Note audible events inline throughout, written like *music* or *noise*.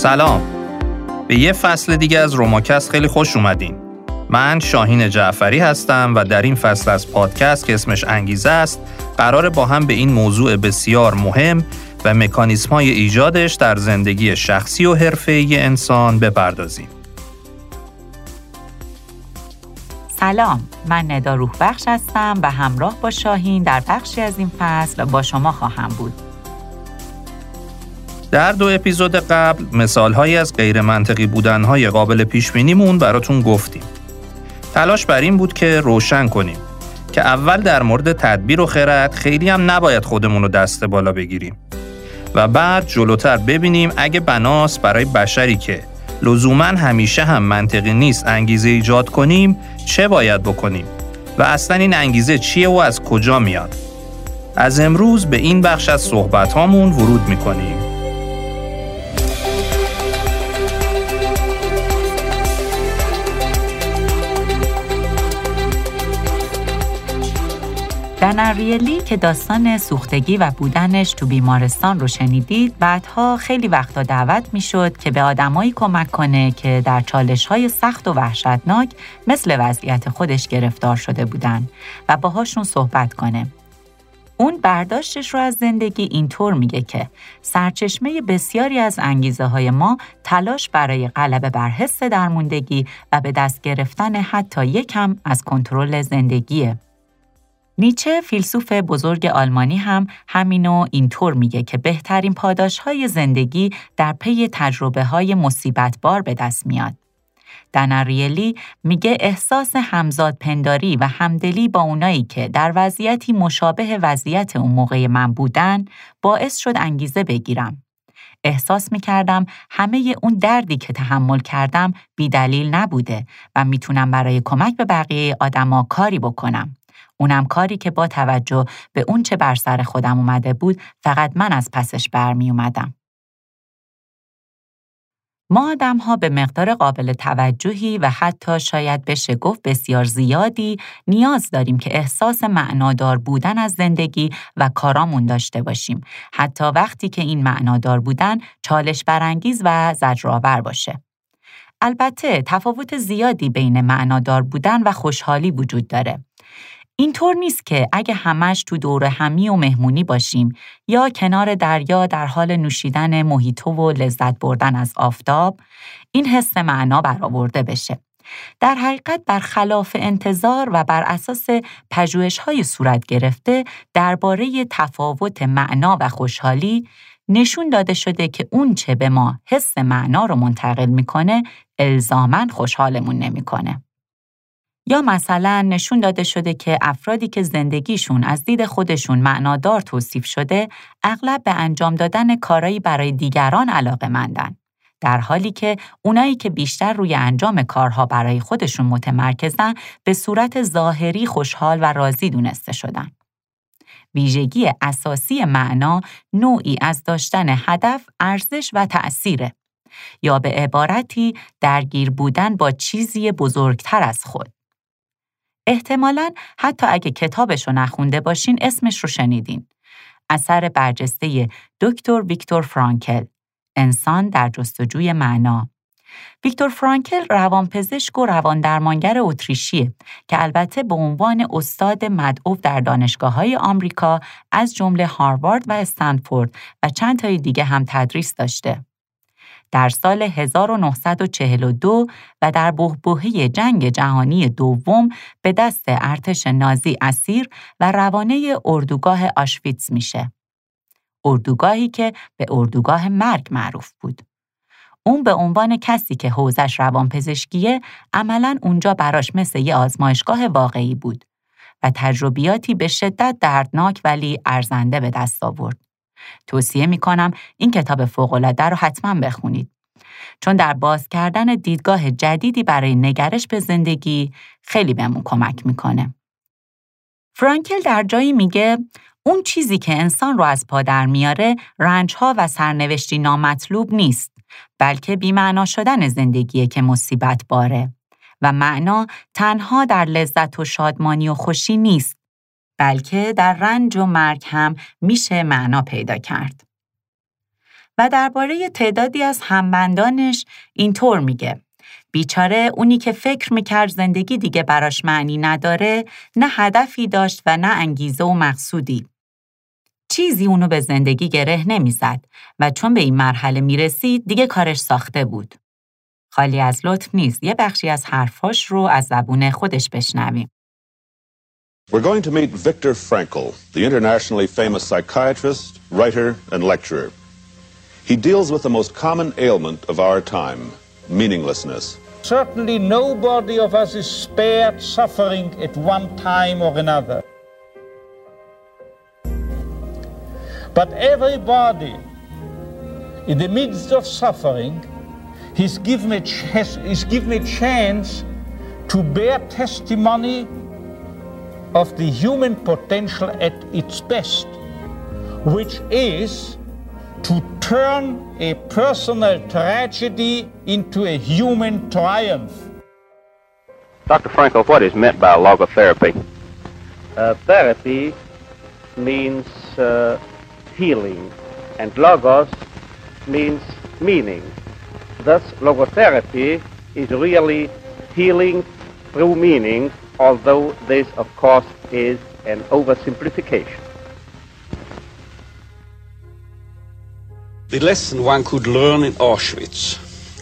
سلام به یه فصل دیگه از روماکست خیلی خوش اومدین من شاهین جعفری هستم و در این فصل از پادکست که اسمش انگیزه است قرار با هم به این موضوع بسیار مهم و مکانیسم های ایجادش در زندگی شخصی و حرفه‌ای انسان بپردازیم. سلام من ندا روح بخش هستم و همراه با شاهین در بخشی از این فصل با شما خواهم بود. در دو اپیزود قبل مثالهایی از غیر منطقی بودنهای قابل پیش بینیمون براتون گفتیم. تلاش بر این بود که روشن کنیم که اول در مورد تدبیر و خرد خیلی هم نباید خودمون رو دست بالا بگیریم و بعد جلوتر ببینیم اگه بناس برای بشری که لزوما همیشه هم منطقی نیست انگیزه ایجاد کنیم چه باید بکنیم؟ و اصلا این انگیزه چیه و از کجا میاد؟ از امروز به این بخش از صحبت هامون ورود می‌کنیم. دنر ریلی که داستان سوختگی و بودنش تو بیمارستان رو شنیدید بعدها خیلی وقتا دعوت می شد که به آدمایی کمک کنه که در چالش های سخت و وحشتناک مثل وضعیت خودش گرفتار شده بودن و باهاشون صحبت کنه. اون برداشتش رو از زندگی اینطور میگه که سرچشمه بسیاری از انگیزه های ما تلاش برای غلبه بر حس درموندگی و به دست گرفتن حتی یکم از کنترل زندگیه. نیچه فیلسوف بزرگ آلمانی هم همینو اینطور میگه که بهترین پاداش های زندگی در پی تجربه های مصیبت بار به دست میاد. دنریلی میگه احساس همزاد پنداری و همدلی با اونایی که در وضعیتی مشابه وضعیت اون موقع من بودن باعث شد انگیزه بگیرم. احساس می‌کردم همه اون دردی که تحمل کردم بیدلیل نبوده و می‌تونم برای کمک به بقیه آدما کاری بکنم. اونم کاری که با توجه به اون چه بر سر خودم اومده بود فقط من از پسش برمی اومدم. ما آدم ها به مقدار قابل توجهی و حتی شاید بشه گفت بسیار زیادی نیاز داریم که احساس معنادار بودن از زندگی و کارامون داشته باشیم حتی وقتی که این معنادار بودن چالش برانگیز و زجرآور باشه. البته تفاوت زیادی بین معنادار بودن و خوشحالی وجود داره. اینطور نیست که اگه همش تو دور همی و مهمونی باشیم یا کنار دریا در حال نوشیدن محیطو و لذت بردن از آفتاب این حس معنا برآورده بشه. در حقیقت برخلاف انتظار و بر اساس پژوهش های صورت گرفته درباره تفاوت معنا و خوشحالی نشون داده شده که اون چه به ما حس معنا رو منتقل می‌کنه الزامن خوشحالمون نمی‌کنه. یا مثلا نشون داده شده که افرادی که زندگیشون از دید خودشون معنادار توصیف شده اغلب به انجام دادن کارایی برای دیگران علاقه مندن. در حالی که اونایی که بیشتر روی انجام کارها برای خودشون متمرکزن به صورت ظاهری خوشحال و راضی دونسته شدن. ویژگی اساسی معنا نوعی از داشتن هدف، ارزش و تأثیره یا به عبارتی درگیر بودن با چیزی بزرگتر از خود. احتمالاً حتی اگه کتابش رو نخونده باشین اسمش رو شنیدین. اثر برجسته دکتر ویکتور فرانکل انسان در جستجوی معنا ویکتور فرانکل روانپزشک و رواندرمانگر اتریشیه که البته به عنوان استاد مدعو در دانشگاه های آمریکا از جمله هاروارد و استنفورد و چند تای دیگه هم تدریس داشته. در سال 1942 و در بحبوحه جنگ جهانی دوم به دست ارتش نازی اسیر و روانه اردوگاه آشویتز میشه. اردوگاهی که به اردوگاه مرگ معروف بود. اون به عنوان کسی که حوزش روانپزشکیه عملا اونجا براش مثل یه آزمایشگاه واقعی بود و تجربیاتی به شدت دردناک ولی ارزنده به دست آورد. توصیه می کنم این کتاب فوقالعاده رو حتما بخونید. چون در باز کردن دیدگاه جدیدی برای نگرش به زندگی خیلی بهمون کمک می‌کنه. فرانکل در جایی میگه اون چیزی که انسان رو از پا در میاره رنجها و سرنوشتی نامطلوب نیست بلکه بیمعنا شدن زندگیه که مصیبت باره و معنا تنها در لذت و شادمانی و خوشی نیست بلکه در رنج و مرگ هم میشه معنا پیدا کرد. و درباره تعدادی از همبندانش اینطور میگه بیچاره اونی که فکر می‌کرد زندگی دیگه براش معنی نداره نه هدفی داشت و نه انگیزه و مقصودی. چیزی اونو به زندگی گره نمی‌زد و چون به این مرحله می‌رسید دیگه کارش ساخته بود. خالی از لطف نیست. یه بخشی از حرفاش رو از زبون خودش بشنویم. We're going to meet Viktor Frankl, the internationally famous psychiatrist, writer, and lecturer. He deals with the most common ailment of our time, meaninglessness. Certainly nobody of us is spared suffering at one time or another. But everybody, in the midst of suffering, is given a, ch- is given a chance to bear testimony of the human potential at its best, which is to turn a personal tragedy into a human triumph. Dr. Frankel, what is meant by logotherapy? Uh, therapy means uh, healing, and logos means meaning. Thus, logotherapy is really healing through meaning, although this, of course, is an oversimplification. The lesson one could learn in Auschwitz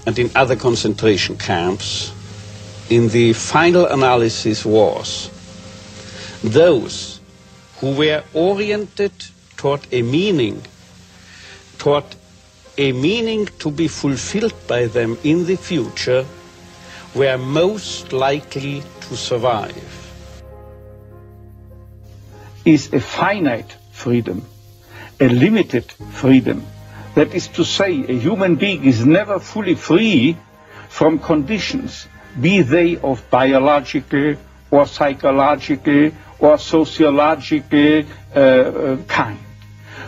and in other concentration camps in the final analysis was those who were oriented toward a meaning, toward a meaning to be fulfilled by them in the future, were most likely to survive. Is a finite freedom, a limited freedom. That is to say, a human being is never fully free from conditions, be they of biological or psychological or sociological uh, uh, kind.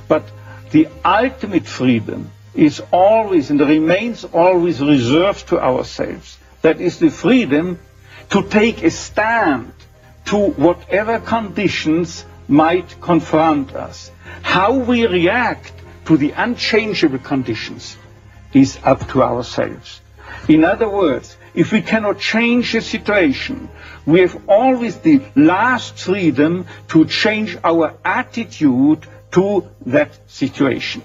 But the ultimate freedom is always and remains always reserved to ourselves. That is the freedom to take a stand to whatever conditions might confront us. How we react to the unchangeable conditions is up to ourselves. In other words, if we cannot change the situation, we have always the last freedom to change our attitude to that situation.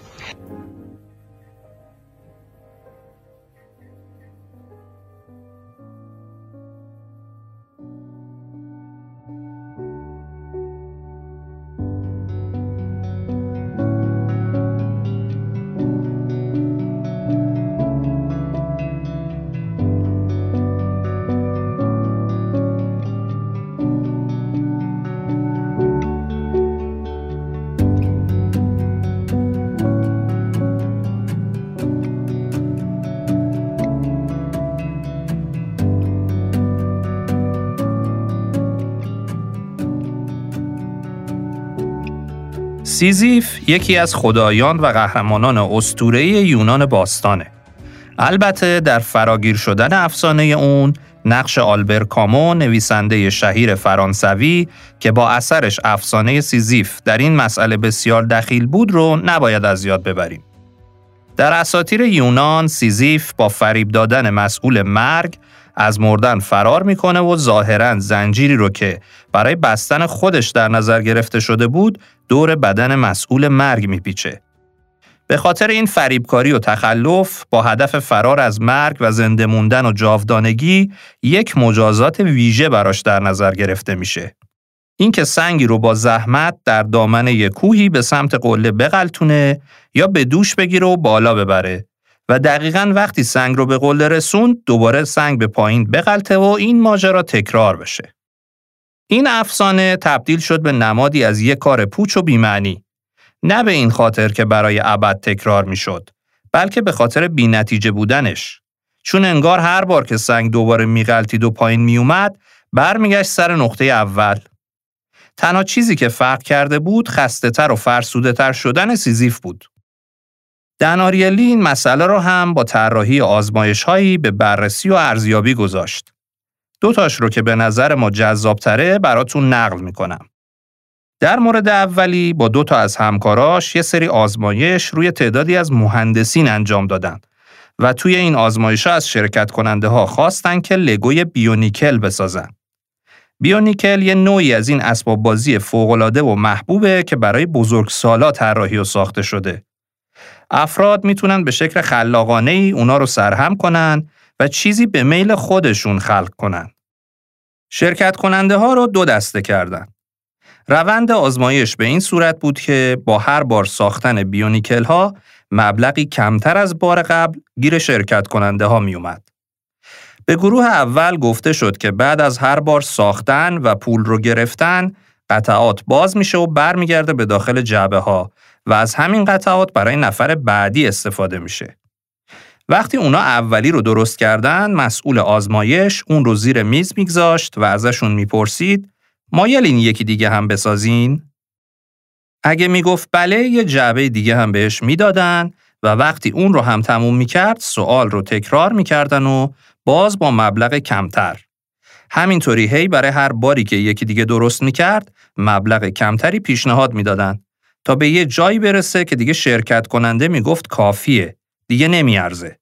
سیزیف یکی از خدایان و قهرمانان اسطوره‌ای یونان باستانه. البته در فراگیر شدن افسانه اون نقش آلبر کامو نویسنده شهیر فرانسوی که با اثرش افسانه سیزیف در این مسئله بسیار دخیل بود رو نباید از یاد ببریم. در اساطیر یونان سیزیف با فریب دادن مسئول مرگ از مردن فرار می‌کنه و ظاهرا زنجیری رو که برای بستن خودش در نظر گرفته شده بود دور بدن مسئول مرگ میپیچه. به خاطر این فریبکاری و تخلف با هدف فرار از مرگ و زنده موندن و جاودانگی یک مجازات ویژه براش در نظر گرفته میشه. اینکه سنگی رو با زحمت در دامنه کوهی به سمت قله بغلتونه یا به دوش بگیره و بالا ببره و دقیقا وقتی سنگ رو به قله رسوند دوباره سنگ به پایین بغلته و این ماجرا تکرار بشه. این افسانه تبدیل شد به نمادی از یک کار پوچ و بیمعنی. نه به این خاطر که برای ابد تکرار می‌شد، بلکه به خاطر بینتیجه بودنش. چون انگار هر بار که سنگ دوباره میغلطید و پایین میومد، برمیگشت سر نقطه اول. تنها چیزی که فرق کرده بود خسته تر و فرسوده تر شدن سیزیف بود. دناریلی این مسئله رو هم با طراحی آزمایش هایی به بررسی و ارزیابی گذاشت. دو تاش رو که به نظر ما جذابتره براتون نقل می‌کنم. در مورد اولی با دو تا از همکاراش یه سری آزمایش روی تعدادی از مهندسین انجام دادن و توی این آزمایش ها از شرکت کننده ها خواستن که لگوی بیونیکل بسازن. بیونیکل یه نوعی از این اسباب بازی فوق‌العاده و محبوبه که برای بزرگسالا طراحی و ساخته شده. افراد می‌تونن به شکل خلاقانه ای اونا رو سرهم کنن و چیزی به میل خودشون خلق کنن. شرکت کننده ها رو دو دسته کردن. روند آزمایش به این صورت بود که با هر بار ساختن بیونیکل ها مبلغی کمتر از بار قبل گیر شرکت کننده ها می اومد. به گروه اول گفته شد که بعد از هر بار ساختن و پول رو گرفتن قطعات باز میشه و برمیگرده به داخل جعبه ها و از همین قطعات برای نفر بعدی استفاده میشه. وقتی اونا اولی رو درست کردن، مسئول آزمایش اون رو زیر میز میگذاشت و ازشون می‌پرسید مایلین یکی دیگه هم بسازین؟ اگه می‌گفت بله یه جعبه دیگه هم بهش می‌دادن و وقتی اون رو هم تموم می‌کرد سوال رو تکرار می‌کردن و باز با مبلغ کمتر. همینطوری هی برای هر باری که یکی دیگه درست می‌کرد مبلغ کمتری پیشنهاد می‌دادن تا به یه جایی برسه که دیگه شرکت کننده می‌گفت کافیه دیگه نمیارزه.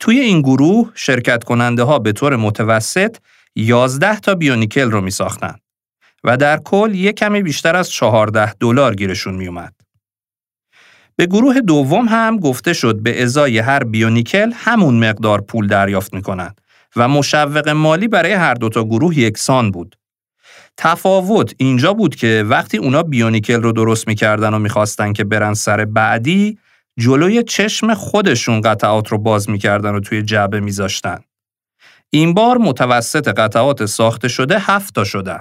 توی این گروه شرکت کننده ها به طور متوسط 11 تا بیونیکل رو می ساختن و در کل یک کمی بیشتر از 14 دلار گیرشون می اومد. به گروه دوم هم گفته شد به ازای هر بیونیکل همون مقدار پول دریافت می کنند و مشوق مالی برای هر دوتا گروه یکسان بود. تفاوت اینجا بود که وقتی اونا بیونیکل رو درست می‌کردن و می‌خواستن که برن سر بعدی جلوی چشم خودشون قطعات رو باز می‌کردن و توی جعبه میذاشتن. این بار متوسط قطعات ساخته شده هفت تا شدن.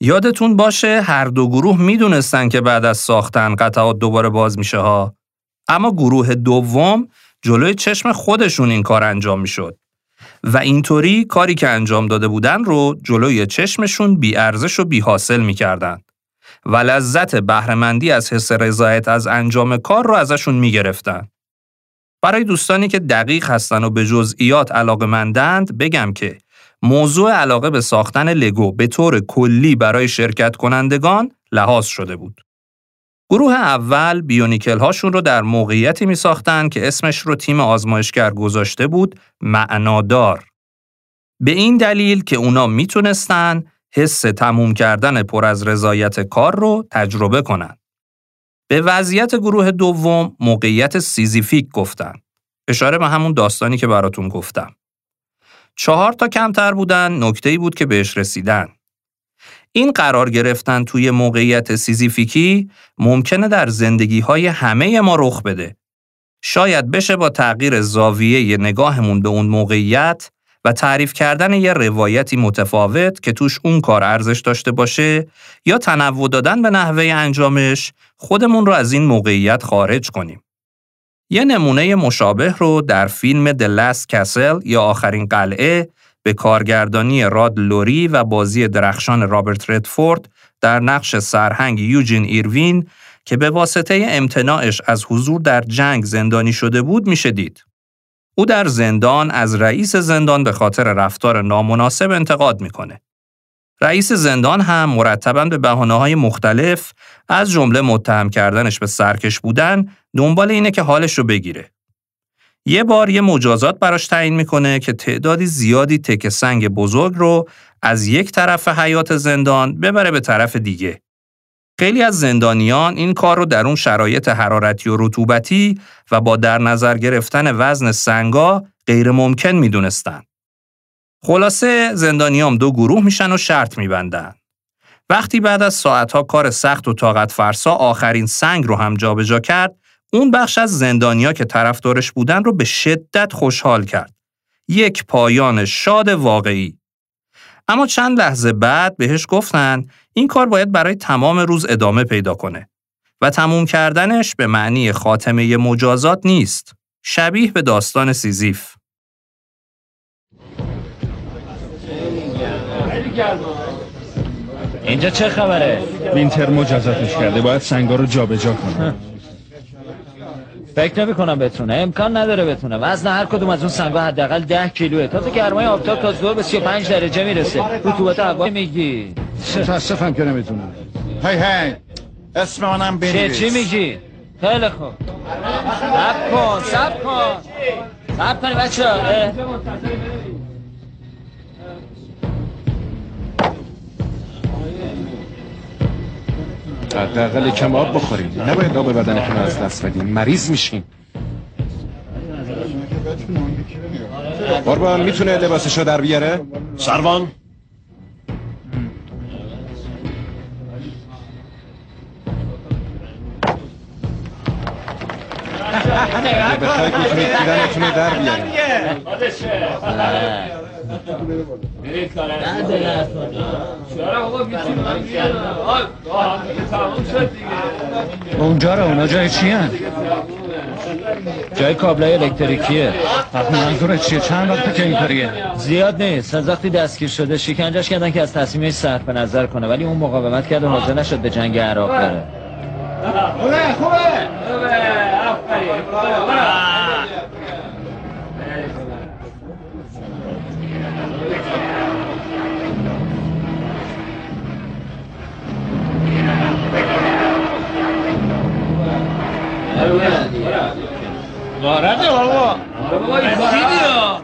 یادتون باشه هر دو گروه می‌دونستن که بعد از ساختن قطعات دوباره باز میشه ها. اما گروه دوم جلوی چشم خودشون این کار انجام می‌شد. و اینطوری کاری که انجام داده بودن رو جلوی چشمشون بی ارزش و بی حاصل می‌کردن. و لذت بهرهمندی از حس رضایت از انجام کار رو ازشون می‌گرفتن. برای دوستانی که دقیق هستن و به جزئیات علاقه مندند بگم که موضوع علاقه به ساختن لگو به طور کلی برای شرکت کنندگان لحاظ شده بود. گروه اول بیونیکل هاشون رو در موقعیتی می ساختن که اسمش رو تیم آزمایشگر گذاشته بود معنادار. به این دلیل که اونا می‌تونستن حس تموم کردن پر از رضایت کار رو تجربه کنند. به وضعیت گروه دوم موقعیت Sisyphic گفتن. اشاره به همون داستانی که براتون گفتم. چهار تا کمتر بودن نکته بود که بهش رسیدن. این قرار گرفتن توی موقعیت Sisyphic ی ممکنه در زندگی های همه ما رخ بده. شاید بشه با تغییر زاویه نگاهمون به اون موقعیت و تعریف کردن یه روایتی متفاوت که توش اون کار ارزش داشته باشه یا تنوع دادن به نحوه انجامش خودمون رو از این موقعیت خارج کنیم. یه نمونه مشابه رو در فیلم The Last Castle یا آخرین قلعه به کارگردانی راد لوری و بازی درخشان رابرت ردفورد در نقش سرهنگ یوجین ایروین که به واسطه امتناعش از حضور در جنگ زندانی شده بود میشه دید. او در زندان از رئیس زندان به خاطر رفتار نامناسب انتقاد می‌کنه. رئیس زندان هم مرتبا به بحانه های مختلف از جمله متهم کردنش به سرکش بودن دنبال اینه که حالش رو بگیره. یه بار یه مجازات براش تعیین می‌کنه که تعدادی زیادی تک سنگ بزرگ رو از یک طرف حیات زندان ببره به طرف دیگه. خیلی از زندانیان این کار رو در اون شرایط حرارتی و رطوبتی و با در نظر گرفتن وزن سنگا غیر ممکن می‌دونستن. خلاصه زندانیام دو گروه میشن و شرط میبندن. وقتی بعد از ساعتها کار سخت و طاقت فرسا آخرین سنگ رو هم جابجا کرد، اون بخش از زندانیا که طرفدارش بودن رو به شدت خوشحال کرد. یک پایان شاد واقعی. اما چند لحظه بعد بهش گفتن این کار باید برای تمام روز ادامه پیدا کنه و تموم کردنش به معنی خاتمه مجازات نیست. شبیه به داستان سیزیف. اینجا چه خبره؟ وینتر مجازاتش کرده باید سنگا رو جابجا کنه فکر نمی کنم بتونه. امکان نداره بتونه. وزن هر کدوم از اون سنگا حداقل 10 کیلوه. تازه گرمای آفتاب تا ظهر به 35 درجه می‌رسه. رطوبت هوا میگی. متاسفم که نمی‌تونم. هی هی. اسم منم چه بنویس. چی میگی؟ خیلی خوب. سب کن سب کن. سب کنی بچه حداقل کم آب بخوریم. نباید آب بدنتون رو از دست بدین مریض میشین قربان می‌تونه لباسشو در بیاره؟ سروان. بخواید می‌تونید دیدنتون رو در بیاره. اونجا رو اونا جای چی هن؟ جای کابلای الکتریکیه. منظور چیه؟ چند وقته که اینطوریه؟ زیاد نیست. از وقتی دستگیر شده شکنجش کردن که از تصمیمش صرف نظر کنه. ولی اون مقاومت کرد و حاضر نشد به جنگ عراق بره. خوبه. خوبه. وارده بابا بابا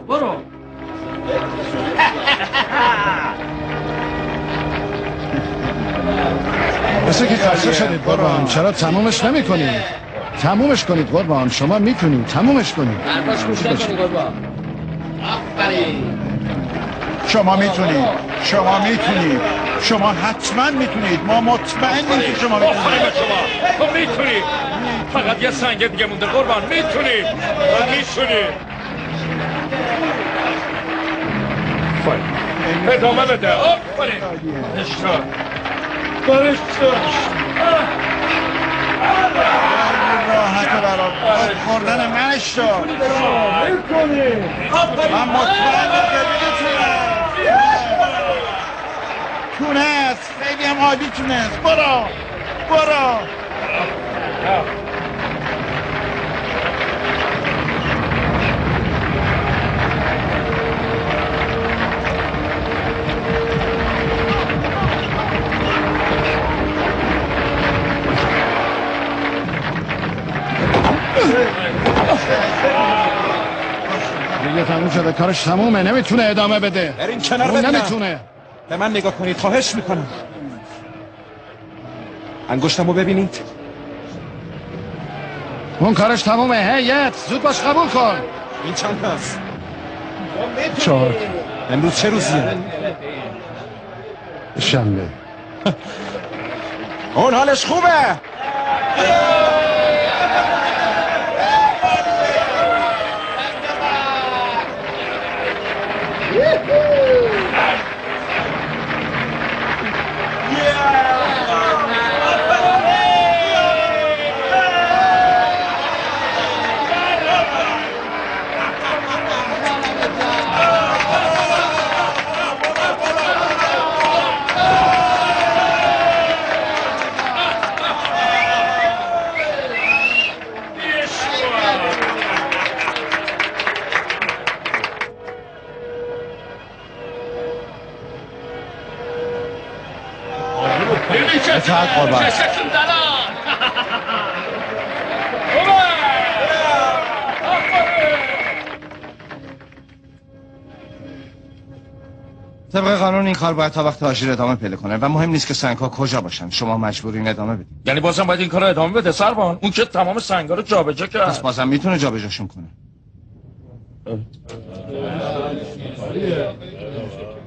برو مثل که خسته شدید قربان چرا تمومش نمی کنید تمومش کنید قربان شما می‌تونید تمومش کنید حرفاش گوش نکنی قربان شما می‌تونید شما می‌تونید شما حتما می‌تونید ما مطمئنیم که شما می‌تونید شما تو می‌تونی فقط یه سنگ دیگه مونده. قربان می‌تونی می‌تونی ادامه بده. آفرین اشتر برشتر راحت برات. خوردن من اشتر من مطمئنم که تونست. خیلی هم عالی تونست. برو. برو. شده کارش تمومه نمی‌تونه ادامه بده. برین کنار ببینم. نمی‌تونه. به من نگاه کنید خواهش می‌کنم. انگشتمو ببینید. اون کارش تمومه. هیت زود باش قبول کن. این چند هست چهار. امروز چه روزیه؟ شنبه. *laughs* اون حالش خوبه. قربان طبق قانون این کار باید تا وقت آژیر ادامه پیدا کنه و مهم نیست که سنگ ها کجا باشن شما مجبورین ادامه بدید یعنی بازم باید این کار رو ادامه بده سربان اون که تمام سنگا رو جابجا پس کرد بازم می‌تونه جابجاشون کنه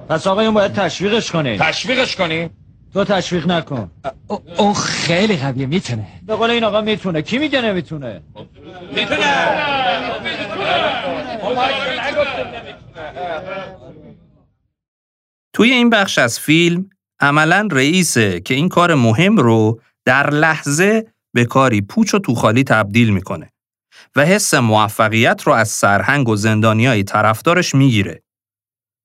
پس آقایون باید تشویقش کنی تشویقش کنی تو تشویق نکن. اون خیلی قویه می‌تونه. به قول این آقا می‌تونه. کی میگه نمی‌تونه؟ می‌تونه. توی این بخش از فیلم عملا رئیسه که این کار مهم رو در لحظه به کاری پوچ و توخالی تبدیل می‌کنه و حس موفقیت رو از سرهنگ و زندانیای طرفدارش می‌گیره.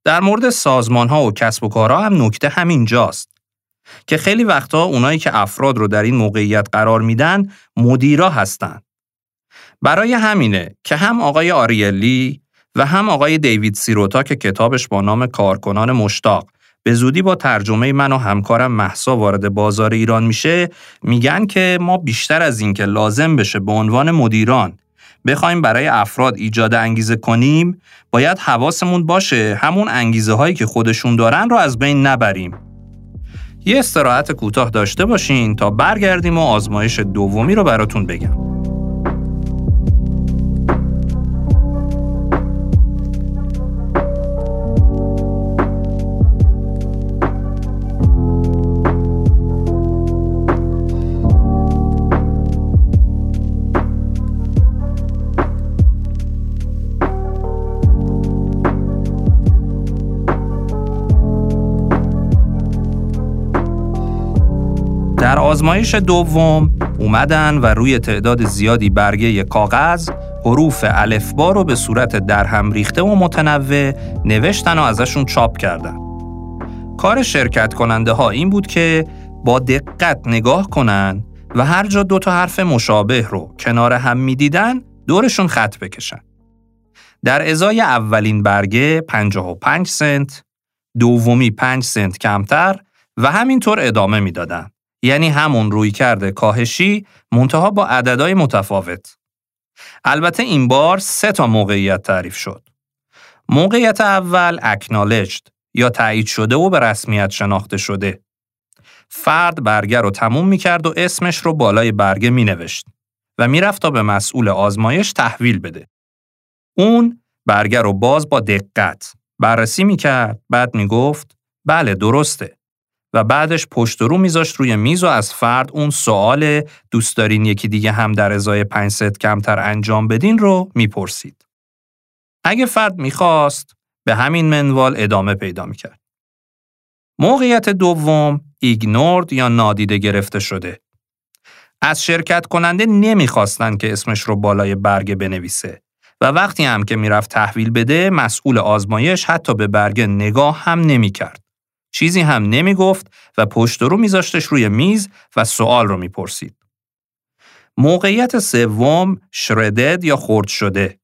در مورد سازمان ها و کسب و کارها هم نکته همین جاست که خیلی وقتا اونایی که افراد رو در این موقعیت قرار میدن مدیرا هستن. برای همینه که هم آقای آریلی و هم آقای دیوید سیروتا که کتابش با نام کارکنان مشتاق به زودی با ترجمه من و همکارم محسا وارد بازار ایران میشه میگن که ما بیشتر از این که لازم بشه به عنوان مدیران بخوایم برای افراد ایجاد انگیزه کنیم باید حواسمون باشه همون انگیزه هایی که خودشون دارن رو از بین نبریم یه استراحت کوتاه داشته باشین تا برگردیم و آزمایش دومی رو براتون بگم. آزمایش دوم اومدن و روی تعداد زیادی برگه کاغذ حروف الفبا رو به صورت درهم ریخته و متنوع نوشتن و ازشون چاپ کردن. کار شرکت کننده ها این بود که با دقت نگاه کنن و هر جا دو تا حرف مشابه رو کنار هم می‌دیدن دورشون خط بکشن. در ازای اولین برگه 55 سنت، دومی 5 سنت کمتر و همینطور ادامه می‌دادن. یعنی همون روی کرده کاهشی منتها با عددهای متفاوت. البته این بار سه تا موقعیت تعریف شد. موقعیت اول اکنالجد یا تایید شده و به رسمیت شناخته شده. فرد برگه رو تموم می کرد و اسمش رو بالای برگه می نوشت و می‌رفت تا به مسئول آزمایش تحویل بده. اون برگه رو باز با دقت بررسی می کرد بعد می گفت بله درسته و بعدش پشت رو میذاشت روی میز و از فرد اون سوال دوست دارین یکی دیگه هم در ازای پنج ست کمتر انجام بدین رو می‌پرسید. اگه فرد می‌خواست به همین منوال ادامه پیدا می‌کرد. موقعیت دوم ایگنورد یا نادیده گرفته شده. از شرکت کننده نمی‌خواستن که اسمش رو بالای برگه بنویسه و وقتی هم که می‌رفت تحویل بده مسئول آزمایش حتی به برگه نگاه هم نمی‌کرد. چیزی هم نمی گفت و پشت رو میذاشتش روی میز و سوال رو می‌پرسید. موقعیت سوم شردد یا خرد شده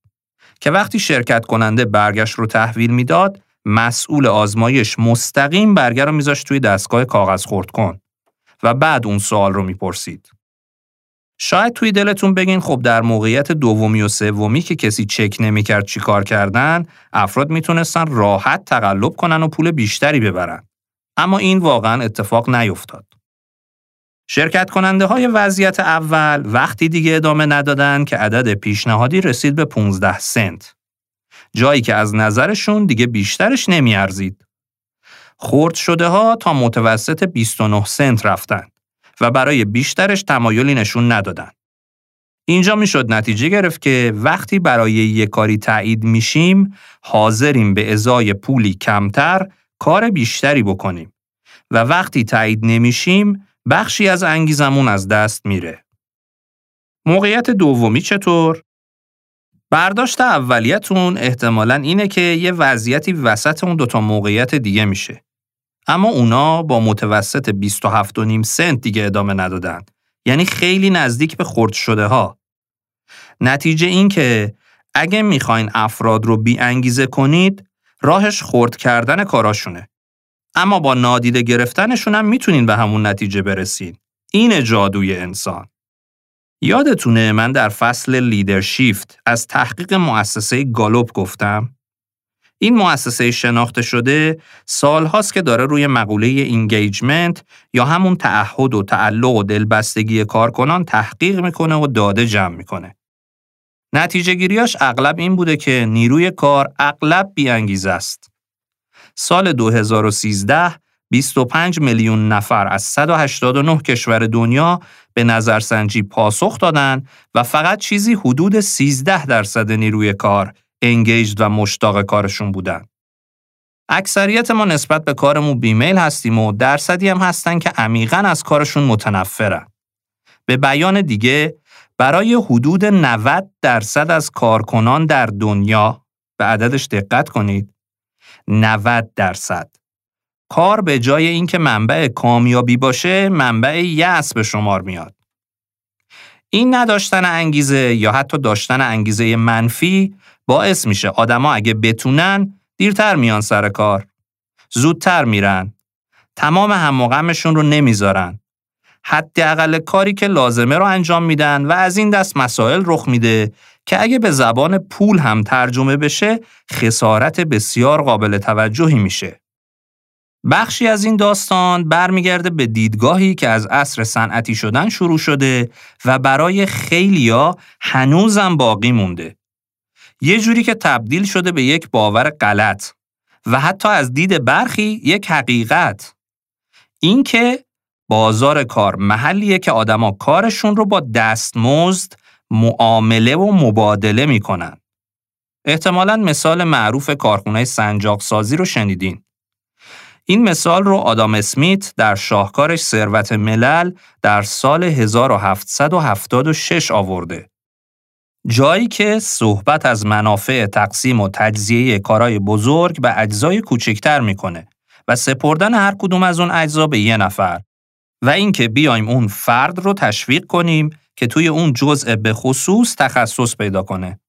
که وقتی شرکت کننده برگش رو تحویل می‌داد مسئول آزمایش مستقیم برگر رو میذاشت توی دستگاه کاغذ خورد کن و بعد اون سوال رو می‌پرسید. شاید توی دلتون بگین خب در موقعیت دومی و سومی که کسی چک نمی‌کرد چیکار کردن افراد می‌تونستن راحت تقلب کنن و پول بیشتری ببرن. اما این واقعا اتفاق نیفتاد. شرکت کننده های وضعیت اول وقتی دیگه ادامه ندادن که عدد پیشنهادی رسید به 15 سنت. جایی که از نظرشون دیگه بیشترش نمیارزید. خورد شده ها تا متوسط 29 سنت رفتن و برای بیشترش تمایلی نشون ندادن. اینجا می‌شد نتیجه گرفت که وقتی برای یک کاری تایید میشیم حاضریم به ازای پولی کمتر کار بیشتری بکنیم و وقتی تایید نمیشیم بخشی از انگیزمون از دست میره. موقعیت دومی چطور؟ برداشت اولیتون احتمالا اینه که یه وضعیتی وسط اون دوتا موقعیت دیگه میشه. اما اونا با متوسط 27.5 سنت دیگه ادامه ندادن. یعنی خیلی نزدیک به خرد شده ها. نتیجه این که اگه می‌خواین افراد رو بی انگیزه کنید راهش خرد کردن کاراشونه. اما با نادیده گرفتنشون هم می‌تونین به همون نتیجه برسین. این جادوی انسان. یادتونه من در فصل لیدرشیفت از تحقیق مؤسسه گالوب گفتم؟ این مؤسسه شناخته شده سال هاست که داره روی مقوله اینگیجمنت یا همون تعهد و تعلق و دلبستگی کارکنان تحقیق می‌کنه و داده جمع می‌کنه. نتیجه گیریاش اغلب این بوده که نیروی کار اغلب بیانگیز است. سال 2013 25 میلیون نفر از 189 کشور دنیا به نظرسنجی پاسخ دادند و فقط چیزی حدود 13 درصد نیروی کار انگیجد و مشتاق کارشون بودن. اکثریت ما نسبت به کارمون بیمیل هستیم و درصدی هم هستن که عمیقا از کارشون متنفرن. به بیان دیگه برای حدود 90 درصد از کارکنان در دنیا به عددش دقت کنید 90 درصد کار به جای اینکه منبع کامیابی باشه منبع یأس به شمار میاد این نداشتن انگیزه یا حتی داشتن انگیزه منفی باعث میشه آدما اگه بتونن دیرتر میان سر کار زودتر میرن. تمام هم رو نمی‌ذارن. حداقل کاری که لازمه رو انجام میدن و از این دست مسائل رخ میده که اگه به زبان پول هم ترجمه بشه خسارت بسیار قابل توجهی میشه. بخشی از این داستان برمیگرده به دیدگاهی که از عصر صنعتی شدن شروع شده و برای خیلیا هنوزم باقی مونده. یه جوری که تبدیل شده به یک باور غلط و حتی از دید برخی یک حقیقت. اینکه بازار کار محلیه که آدما کارشون رو با دستمزد معامله و مبادله می‌کنن. احتمالا مثال معروف کارخونه سنجاق سازی رو شنیدین. این مثال رو آدام اسمیت در شاهکارش ثروت ملل در سال 1776 آورده. جایی که صحبت از منافع تقسیم و تجزیه کارای بزرگ به اجزای کوچکتر می‌کنه و سپردن هر کدوم از اون اجزا به یه نفر و اینکه بیایم اون فرد رو تشویق کنیم که توی اون جزء به خصوص تخصص پیدا کنه.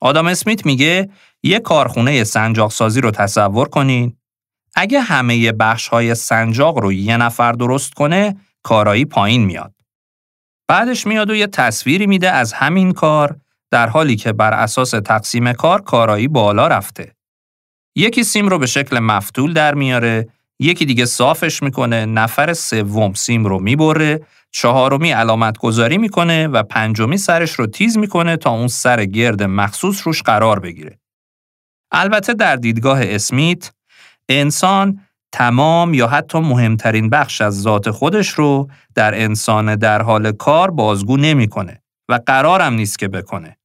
آدام اسمیت میگه یه کارخونه سنجاق سازی رو تصور کنین اگه همه بخش های سنجاق رو یه نفر درست کنه، کارایی پایین میاد. بعدش میاد و یه تصویری میده از همین کار در حالی که بر اساس تقسیم کار کارایی بالا رفته. یکی سیم رو به شکل مفتول در میاره، یکی دیگه صافش می‌کنه، نفر سوم سیم رو می‌بره، چهارمی علامت گذاری می‌کنه و پنجمی سرش رو تیز می‌کنه تا اون سر گرد مخصوص روش قرار بگیره. البته در دیدگاه اسمیت انسان تمام یا حتی مهمترین بخش از ذات خودش رو در انسان در حال کار بازگو نمی‌کنه و قرارم نیست که بکنه.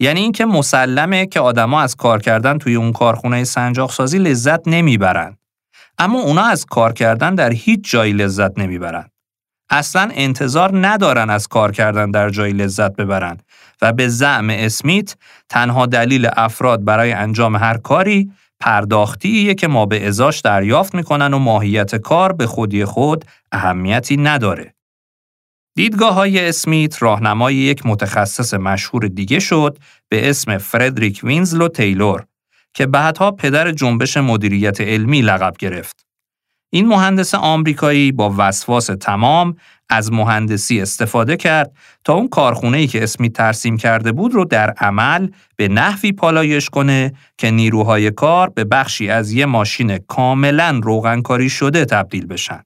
یعنی اینکه مسلمه که آدما از کار کردن توی اون کارخونه سنجاق سازی لذت نمی‌برن. اما اونا از کار کردن در هیچ جایی لذت نمی‌برن. اصلا انتظار ندارن از کار کردن در جایی لذت ببرن و به زعم اسمیت تنها دلیل افراد برای انجام هر کاری پرداختیه که ما به ازاش دریافت می‌کنن و ماهیت کار به خودی خود اهمیتی نداره. دیدگاه های اسمیت راهنمای یک متخصص مشهور دیگه شد به اسم فردریک وینزلو تیلور که بعدها پدر جنبش مدیریت علمی لقب گرفت. این مهندس آمریکایی با وسواس تمام از مهندسی استفاده کرد تا اون کارخونه ای که اسمیت ترسیم کرده بود رو در عمل به نحوی پالایش کنه که نیروهای کار به بخشی از یه ماشین کاملا روغنکاری شده تبدیل بشن.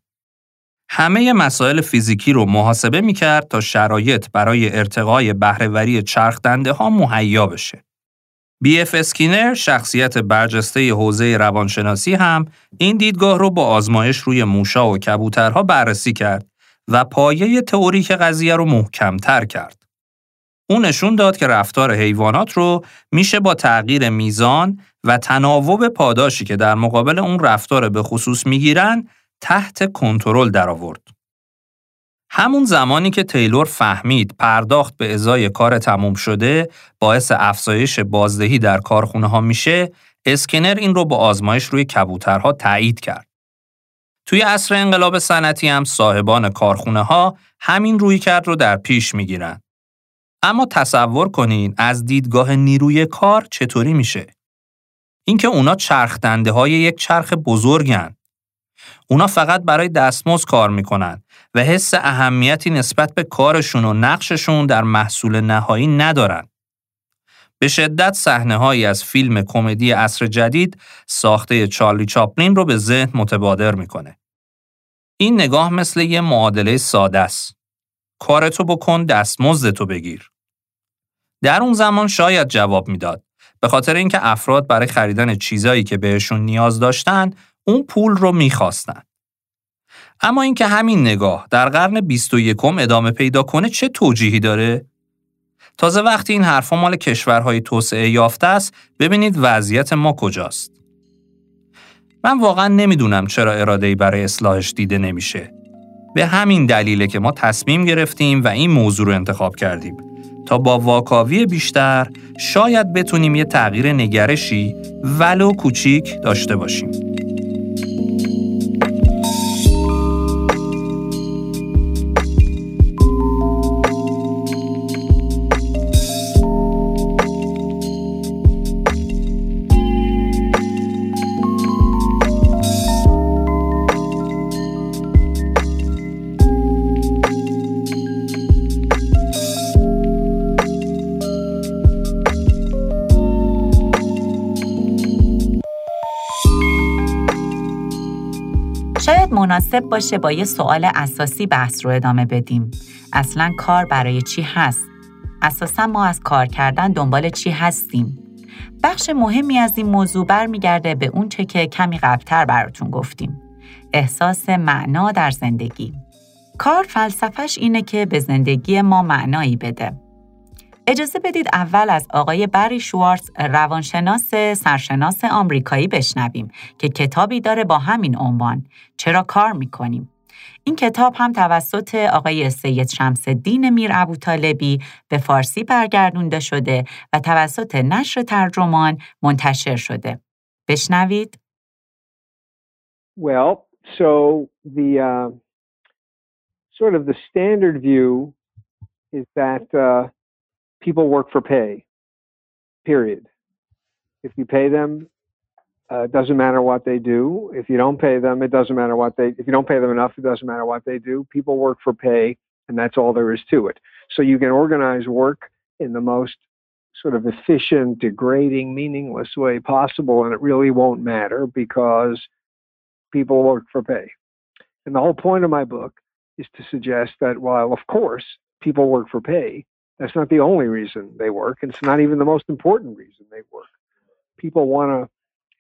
همه مسائل فیزیکی رو محاسبه می کرد تا شرایط برای ارتقای بهرهوری چرخ دنده ها مهیا بشه. بی اف اسکینر شخصیت برجسته حوزه روانشناسی هم این دیدگاه رو با آزمایش روی موشا و کبوترها بررسی کرد و پایه تئوریک قضیه رو محکمتر کرد. اون نشون داد که رفتار حیوانات رو میشه با تغییر میزان و تناوب پاداشی که در مقابل اون رفتار به خصوص می‌گیرن تحت کنترل درآورد. همون زمانی که تیلور فهمید پرداخت به ازای کار تموم شده باعث افزایش بازدهی در کارخونه ها میشه، اسکنر این رو با آزمایش روی کبوترها تایید کرد. توی عصر انقلاب صنعتی هم صاحبان کارخونه ها همین روی کرد رو در پیش می‌گیرن. اما تصور کنین از دیدگاه نیروی کار چطوری میشه؟ اینکه اونا چرخدنده های یک چرخ بزرگن. اونا فقط برای دستمزد کار می‌کنن و حس اهمیتی نسبت به کارشون و نقششون در محصول نهایی ندارن. به شدت صحنه هایی از فیلم کمدی عصر جدید ساخته چارلی چاپلین رو به ذهن متبادر می‌کنه. این نگاه مثل یه معادله ساده است. کارتو بکن دستمزدتو بگیر. در اون زمان شاید جواب می‌داد. به خاطر اینکه افراد برای خریدن چیزایی که بهشون نیاز داشتن اون پول رو می‌خواستن. اما اینکه همین نگاه در قرن 21 ادامه پیدا کنه چه توجیهی داره؟ تازه وقتی این حرفا مال کشورهای توسعه یافته است ببینید وضعیت ما کجاست. من واقعا نمی‌دونم چرا اراده‌ای برای اصلاحش دیده نمیشه. به همین دلیله که ما تصمیم گرفتیم و این موضوع رو انتخاب کردیم تا با واکاوی بیشتر شاید بتونیم یه تغییر نگرشی ولو کوچیک داشته باشیم. مناسب باشه با یه سوال اساسی بحث رو ادامه بدیم. اصلا کار برای چی هست؟ اساسا ما از کار کردن دنبال چی هستیم؟ بخش مهمی از این موضوع برمیگرده به اون چه که کمی قبلتر براتون گفتیم. احساس معنا در زندگی. کار فلسفش اینه که به زندگی ما معنایی بده. اجازه بدید اول از آقای بری شوارتز روانشناس سرشناس آمریکایی بشنویم که کتابی داره با همین عنوان چرا کار می‌کنیم این کتاب هم توسط آقای سید شمس الدین میر ابو طالبی به فارسی برگردونده شده و توسط نشر ترجمان منتشر شده. بشنوید. Well, so the uh, sort of the standard view is that uh, people work for pay, period. If you pay them, uh, it doesn't matter what they do. If you don't pay them, it doesn't matter what they, if you don't pay them enough, it doesn't matter what they do. People work for pay, and that's all there is to it. So you can organize work in the most sort of efficient, degrading, meaningless way possible, and it really won't matter because people work for pay. And the whole point of my book is to suggest that while, of course, people work for pay, that's not the only reason they work, it's not even the most important reason they work. People want to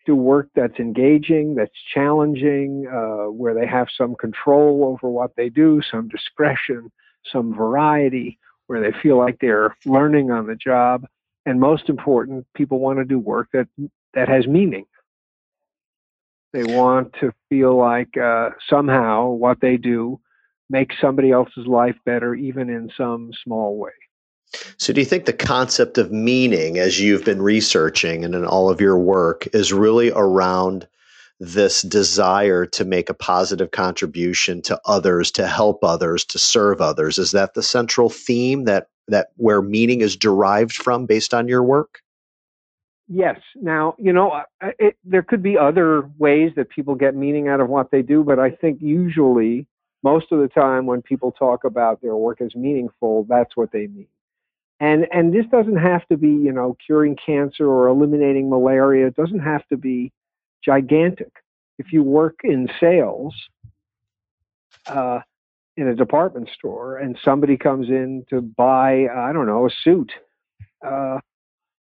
do work that's engaging, that's challenging, uh, where they have some control over what they do, some discretion, some variety, where they feel like they're learning on the job. And most important, people want to do work that that has meaning. They want to feel like uh, somehow what they do makes somebody else's life better, even in some small way. So, do you think the concept of meaning, as you've been researching and in all of your work, is really around this desire to make a positive contribution to others, to help others, to serve others? Is that the central theme that that where meaning is derived from, based on your work? Yes. Now, you know, it, there could be other ways that people get meaning out of what they do, but I think usually, most of the time, when people talk about their work as meaningful, that's what they mean and and this doesn't have to be you know curing cancer or eliminating malaria. It doesn't have to be gigantic. If you work in sales uh, in a department store and somebody comes in to buy i don't know a suit uh,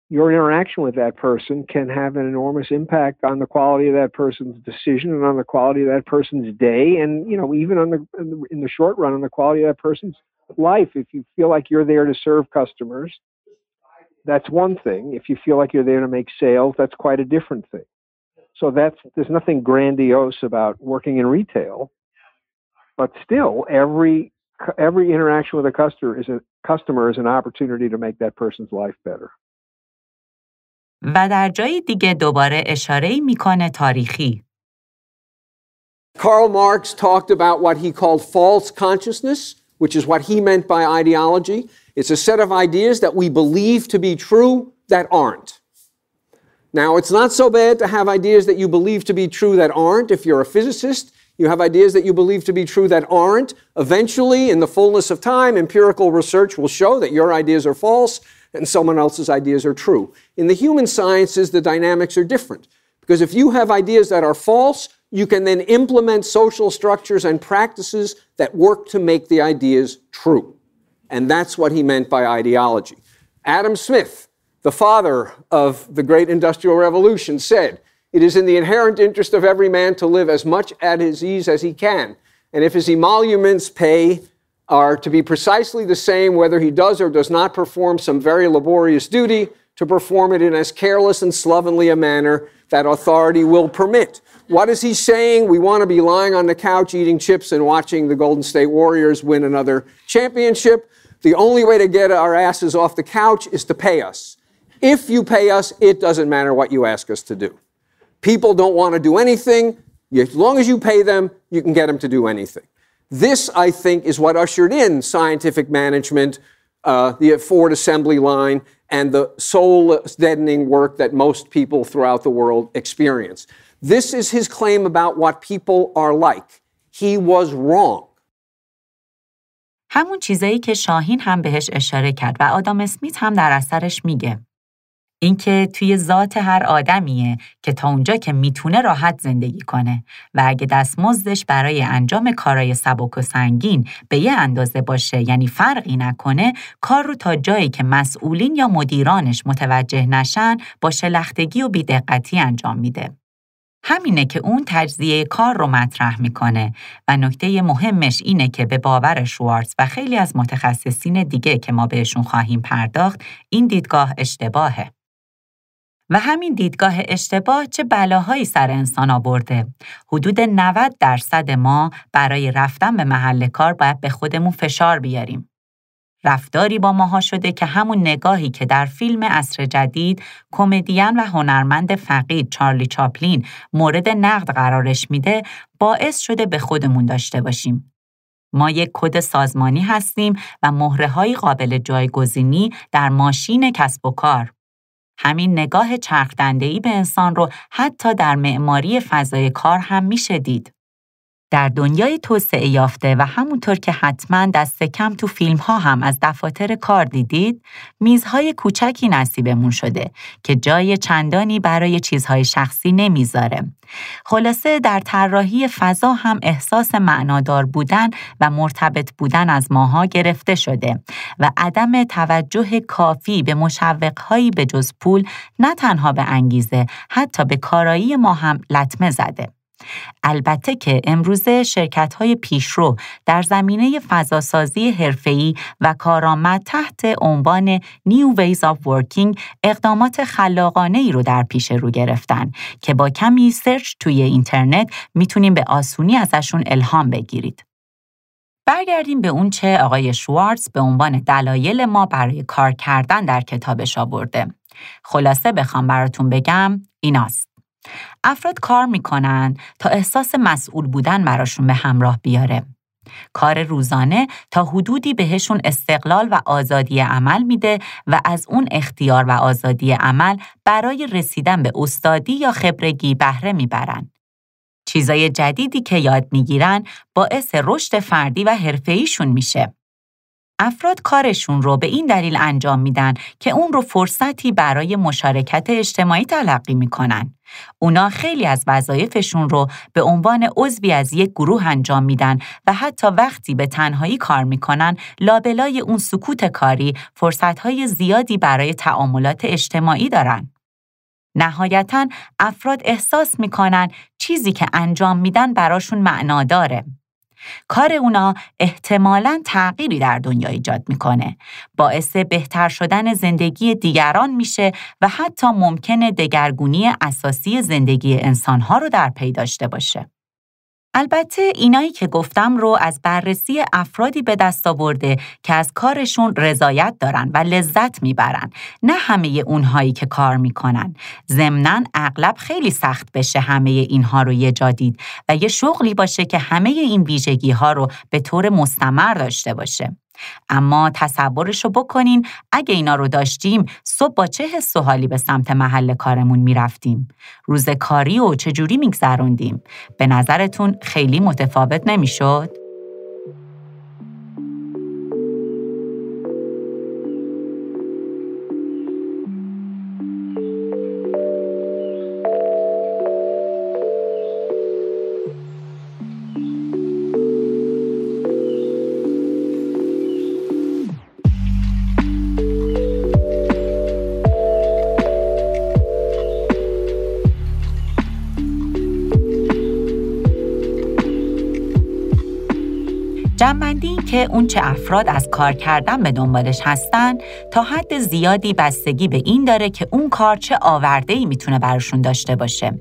your interaction with that person can have an enormous impact on the quality of that person's decision and on the quality of that person's day and you know even on the in the short run on the quality of that person's life. If you feel like you're there to serve customers, that's one thing. If you feel like you're there to make sales, that's quite a different thing. So that's there's nothing grandiose about working in retail, but still every every interaction with a customer is a customer is an opportunity to make that person's life better. و در جای دیگه دوباره اشاره میکنه تاریخی. Karl Marx talked about what he called false consciousness, which is what he meant by ideology. It's a set of ideas that we believe to be true that aren't. Now, it's not so bad to have ideas that you believe to be true that aren't. If you're a physicist, you have ideas that you believe to be true that aren't. Eventually, in the fullness of time, empirical research will show that your ideas are false and someone else's ideas are true. In the human sciences, the dynamics are different. Because if you have ideas that are false, you can then implement social structures and practices that work to make the ideas true. And that's what he meant by ideology. Adam Smith, the father of the great industrial revolution, said, It is in the inherent interest of every man to live as much at his ease as he can. And if his emoluments pay are to be precisely the same whether he does or does not perform some very laborious duty, to perform it in as careless and slovenly a manner that authority will permit. What is he saying? We want to be lying on the couch eating chips and watching the Golden State Warriors win another championship. The only way to get our asses off the couch is to pay us. If you pay us, it doesn't matter what you ask us to do. People don't want to do anything. As long as you pay them, you can get them to do anything. This, I think, is what ushered in scientific management, uh, the Ford assembly line, and the soul deadening work that most people throughout the world experience. This is his claim about what people are like. He was wrong. همون چیزایی که شاهین هم بهش اشاره کرد و آدام اسمیت هم در اثرش میگه. اینکه توی ذات هر آدمیه که تا اونجا که می‌تونه راحت زندگی کنه و اگه دستمزدش برای انجام کارای سبک و سنگین به یه اندازه باشه یعنی فرقی نکنه کار رو تا جایی که مسئولین یا مدیرانش متوجه نشن با شلختگی و بیدقتی انجام میده. همینه که اون تجزیه کار رو مطرح می‌کنه و نکته مهمش اینه که به باور شوارتز و خیلی از متخصصین دیگه که ما بهشون خواهیم پرداخت این دیدگاه اشتباهه. و همین دیدگاه اشتباه چه بلاهایی سر انسان آورده. حدود 90 درصد ما برای رفتن به محل کار باید به خودمون فشار بیاریم. رفتاری با ماها شده که همون نگاهی که در فیلم اصر جدید کمدین و هنرمند فقید چارلی چاپلین مورد نقد قرارش میده باعث شده به خودمون داشته باشیم. ما یک کد سازمانی هستیم و مهره قابل جایگزینی در ماشین کسب و کار. همین نگاه چرخدندهی به انسان رو حتی در معماری فضای کار هم میشه دید. در دنیای توسعه یافته و همونطور که حتما دست کم تو فیلم ها هم از دفاتر کار دیدید، میزهای کوچکی نصیبمون شده که جای چندانی برای چیزهای شخصی نمی‌ذاره. خلاصه در طراحی فضا هم احساس معنادار بودن و مرتبط بودن از ماها گرفته شده و عدم توجه کافی به مشوقهایی به جز پول نه تنها به انگیزه حتی به کارایی ما هم لطمه زده. البته که امروزه شرکت های پیشرو در زمینه فضاسازی حرفه‌ای و کارآمد تحت عنوان New Ways of Working اقدامات خلاقانه ای رو در پیش رو گرفتن که با کمی سرچ توی اینترنت می‌تونیم به آسونی ازشون الهام بگیرید. برگردیم به اون چه آقای شوارتز به عنوان دلایل ما برای کار کردن در کتابش آورده. خلاصه بخوام براتون بگم ایناست. افراد کار می‌کنن تا احساس مسئول بودن براشون به همراه بیاره. کار روزانه تا حدودی بهشون استقلال و آزادی عمل میده و از اون اختیار و آزادی عمل برای رسیدن به استادی یا خبرگی بهره می‌برن. چیزای جدیدی که یاد می‌گیرن باعث رشد فردی و حرفه‌ایشون میشه. افراد کارشون رو به این دلیل انجام میدن که اون رو فرصتی برای مشارکت اجتماعی تلقی می‌کنن. اونا خیلی از وظایفشون رو به عنوان عضوی از یک گروه انجام میدن و حتی وقتی به تنهایی کار می‌کنن لابلای اون سکوت کاری فرصتهای زیادی برای تعاملات اجتماعی دارن. نهایتا افراد احساس می‌کنن چیزی که انجام میدن براشون معنا داره. کار اونا احتمالاً تغییری در دنیا ایجاد می‌کنه. باعث بهتر شدن زندگی دیگران میشه و حتی ممکنه دگرگونی اساسی زندگی انسانها رو در پی داشته باشه. البته اینایی که گفتم رو از بررسی افرادی به دست آورده که از کارشون رضایت دارن و لذت می‌برن نه همه اونهایی که کار می‌کنن. ضمنا اغلب خیلی سخت بشه همه اینها رو یه جادید و یه شغلی باشه که همه این ویژگی ها رو به طور مستمر داشته باشه. اما تصورش رو بکنین اگه اینا رو داشتیم صبح با چه حس و حالی به سمت محل کارمون می‌رفتیم؟ روز کاری و چجوری میگذروندیم؟ به نظرتون خیلی متفاوت نمی‌شد؟ جنبندی این که اون چه افراد از کار کردن به دنبالش هستن تا حد زیادی بستگی به این داره که اون کار چه آورده ای می‌تونه براشون داشته باشه.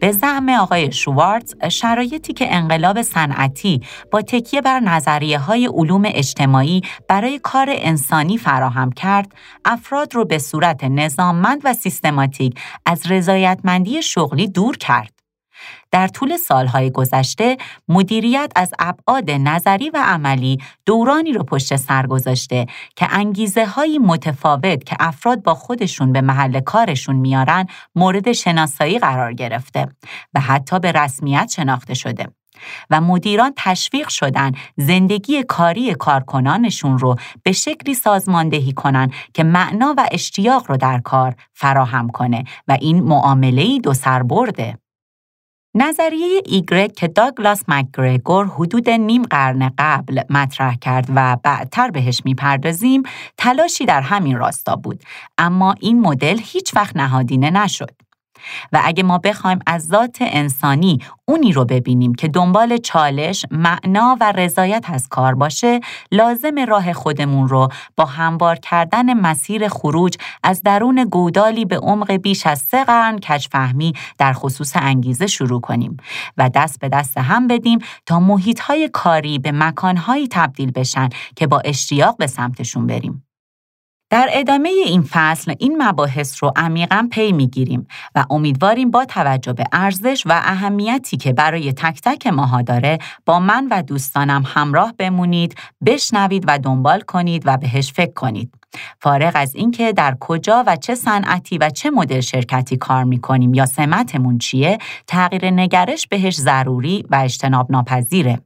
به زعم آقای شوارتز شرایطی که انقلاب صنعتی با تکیه بر نظریه های علوم اجتماعی برای کار انسانی فراهم کرد افراد رو به صورت نظاممند و سیستماتیک از رضایتمندی شغلی دور کرد در طول سالهای گذشته مدیریت از ابعاد نظری و عملی دورانی رو پشت سر گذاشته که انگیزه های متفاوت که افراد با خودشون به محل کارشون میارن مورد شناسایی قرار گرفته و حتی به رسمیت شناخته شده. و مدیران تشویق شدن زندگی کاری کارکنانشون رو به شکلی سازماندهی کنن که معنا و اشتیاق رو در کار فراهم کنه و این معامله‌ای دو سر برده. نظریه ایگرگ که داگلاس مکگرگور حدود نیم قرن قبل مطرح کرد و بعدتر بهش می‌پردازیم تلاشی در همین راستا بود. اما این مدل هیچ وقت نهادینه نشد. و اگه ما بخوایم از ذات انسانی اونی رو ببینیم که دنبال چالش، معنا و رضایت از کار باشه، لازم راه خودمون رو با هموار کردن مسیر خروج از درون گودالی به عمق بیش از سه قرن کجفهمی در خصوص انگیزه شروع کنیم و دست به دست هم بدیم تا محیطهای کاری به مکانهایی تبدیل بشن که با اشتیاق به سمتشون بریم. در ادامه این فصل این مباحث رو عمیقا پی می‌گیریم و امیدواریم با توجه به ارزش و اهمیتی که برای تک تک ماها داره با من و دوستانم همراه بمونید، بشنوید و دنبال کنید و بهش فکر کنید. فارغ از اینکه در کجا و چه صنعتی و چه مدل شرکتی کار می‌کنیم یا سمتمون چیه، تغییر نگرش بهش ضروری و اجتناب ناپذیره.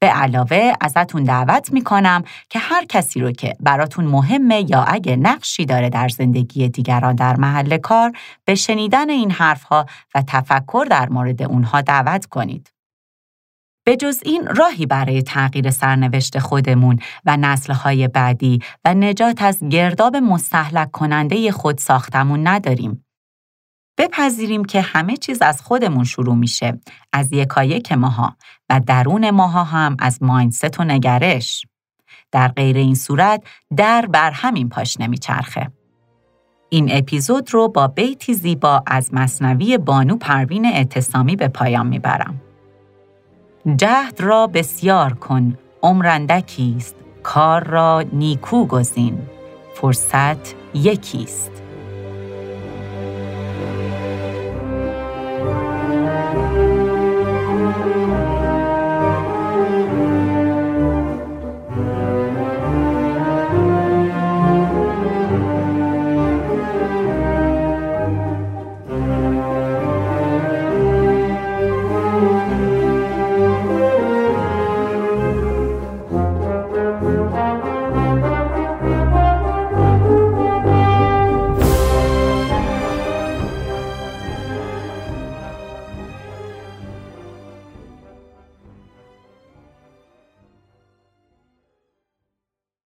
به علاوه ازتون دعوت می‌کنم که هر کسی رو که براتون مهمه یا اگه نقشی داره در زندگی دیگران در محل کار به شنیدن این حرفها و تفکر در مورد اونها دعوت کنید. به جز این راهی برای تغییر سرنوشت خودمون و نسلهای بعدی و نجات از گرداب مستحلک کننده خود ساختمون نداریم. بپذیریم که همه چیز از خودمون شروع میشه از یکایک ماها و درون ماها هم از ماینست و نگرش. در غیر این صورت در بر همین پاش نمیچرخه. این اپیزود رو با بیتی زیبا از مصنوی بانو پروین اعتصامی به پایان می‌برم. جهد را بسیار کن عمرندکیست کار را نیکو گزین فرصت یکیست.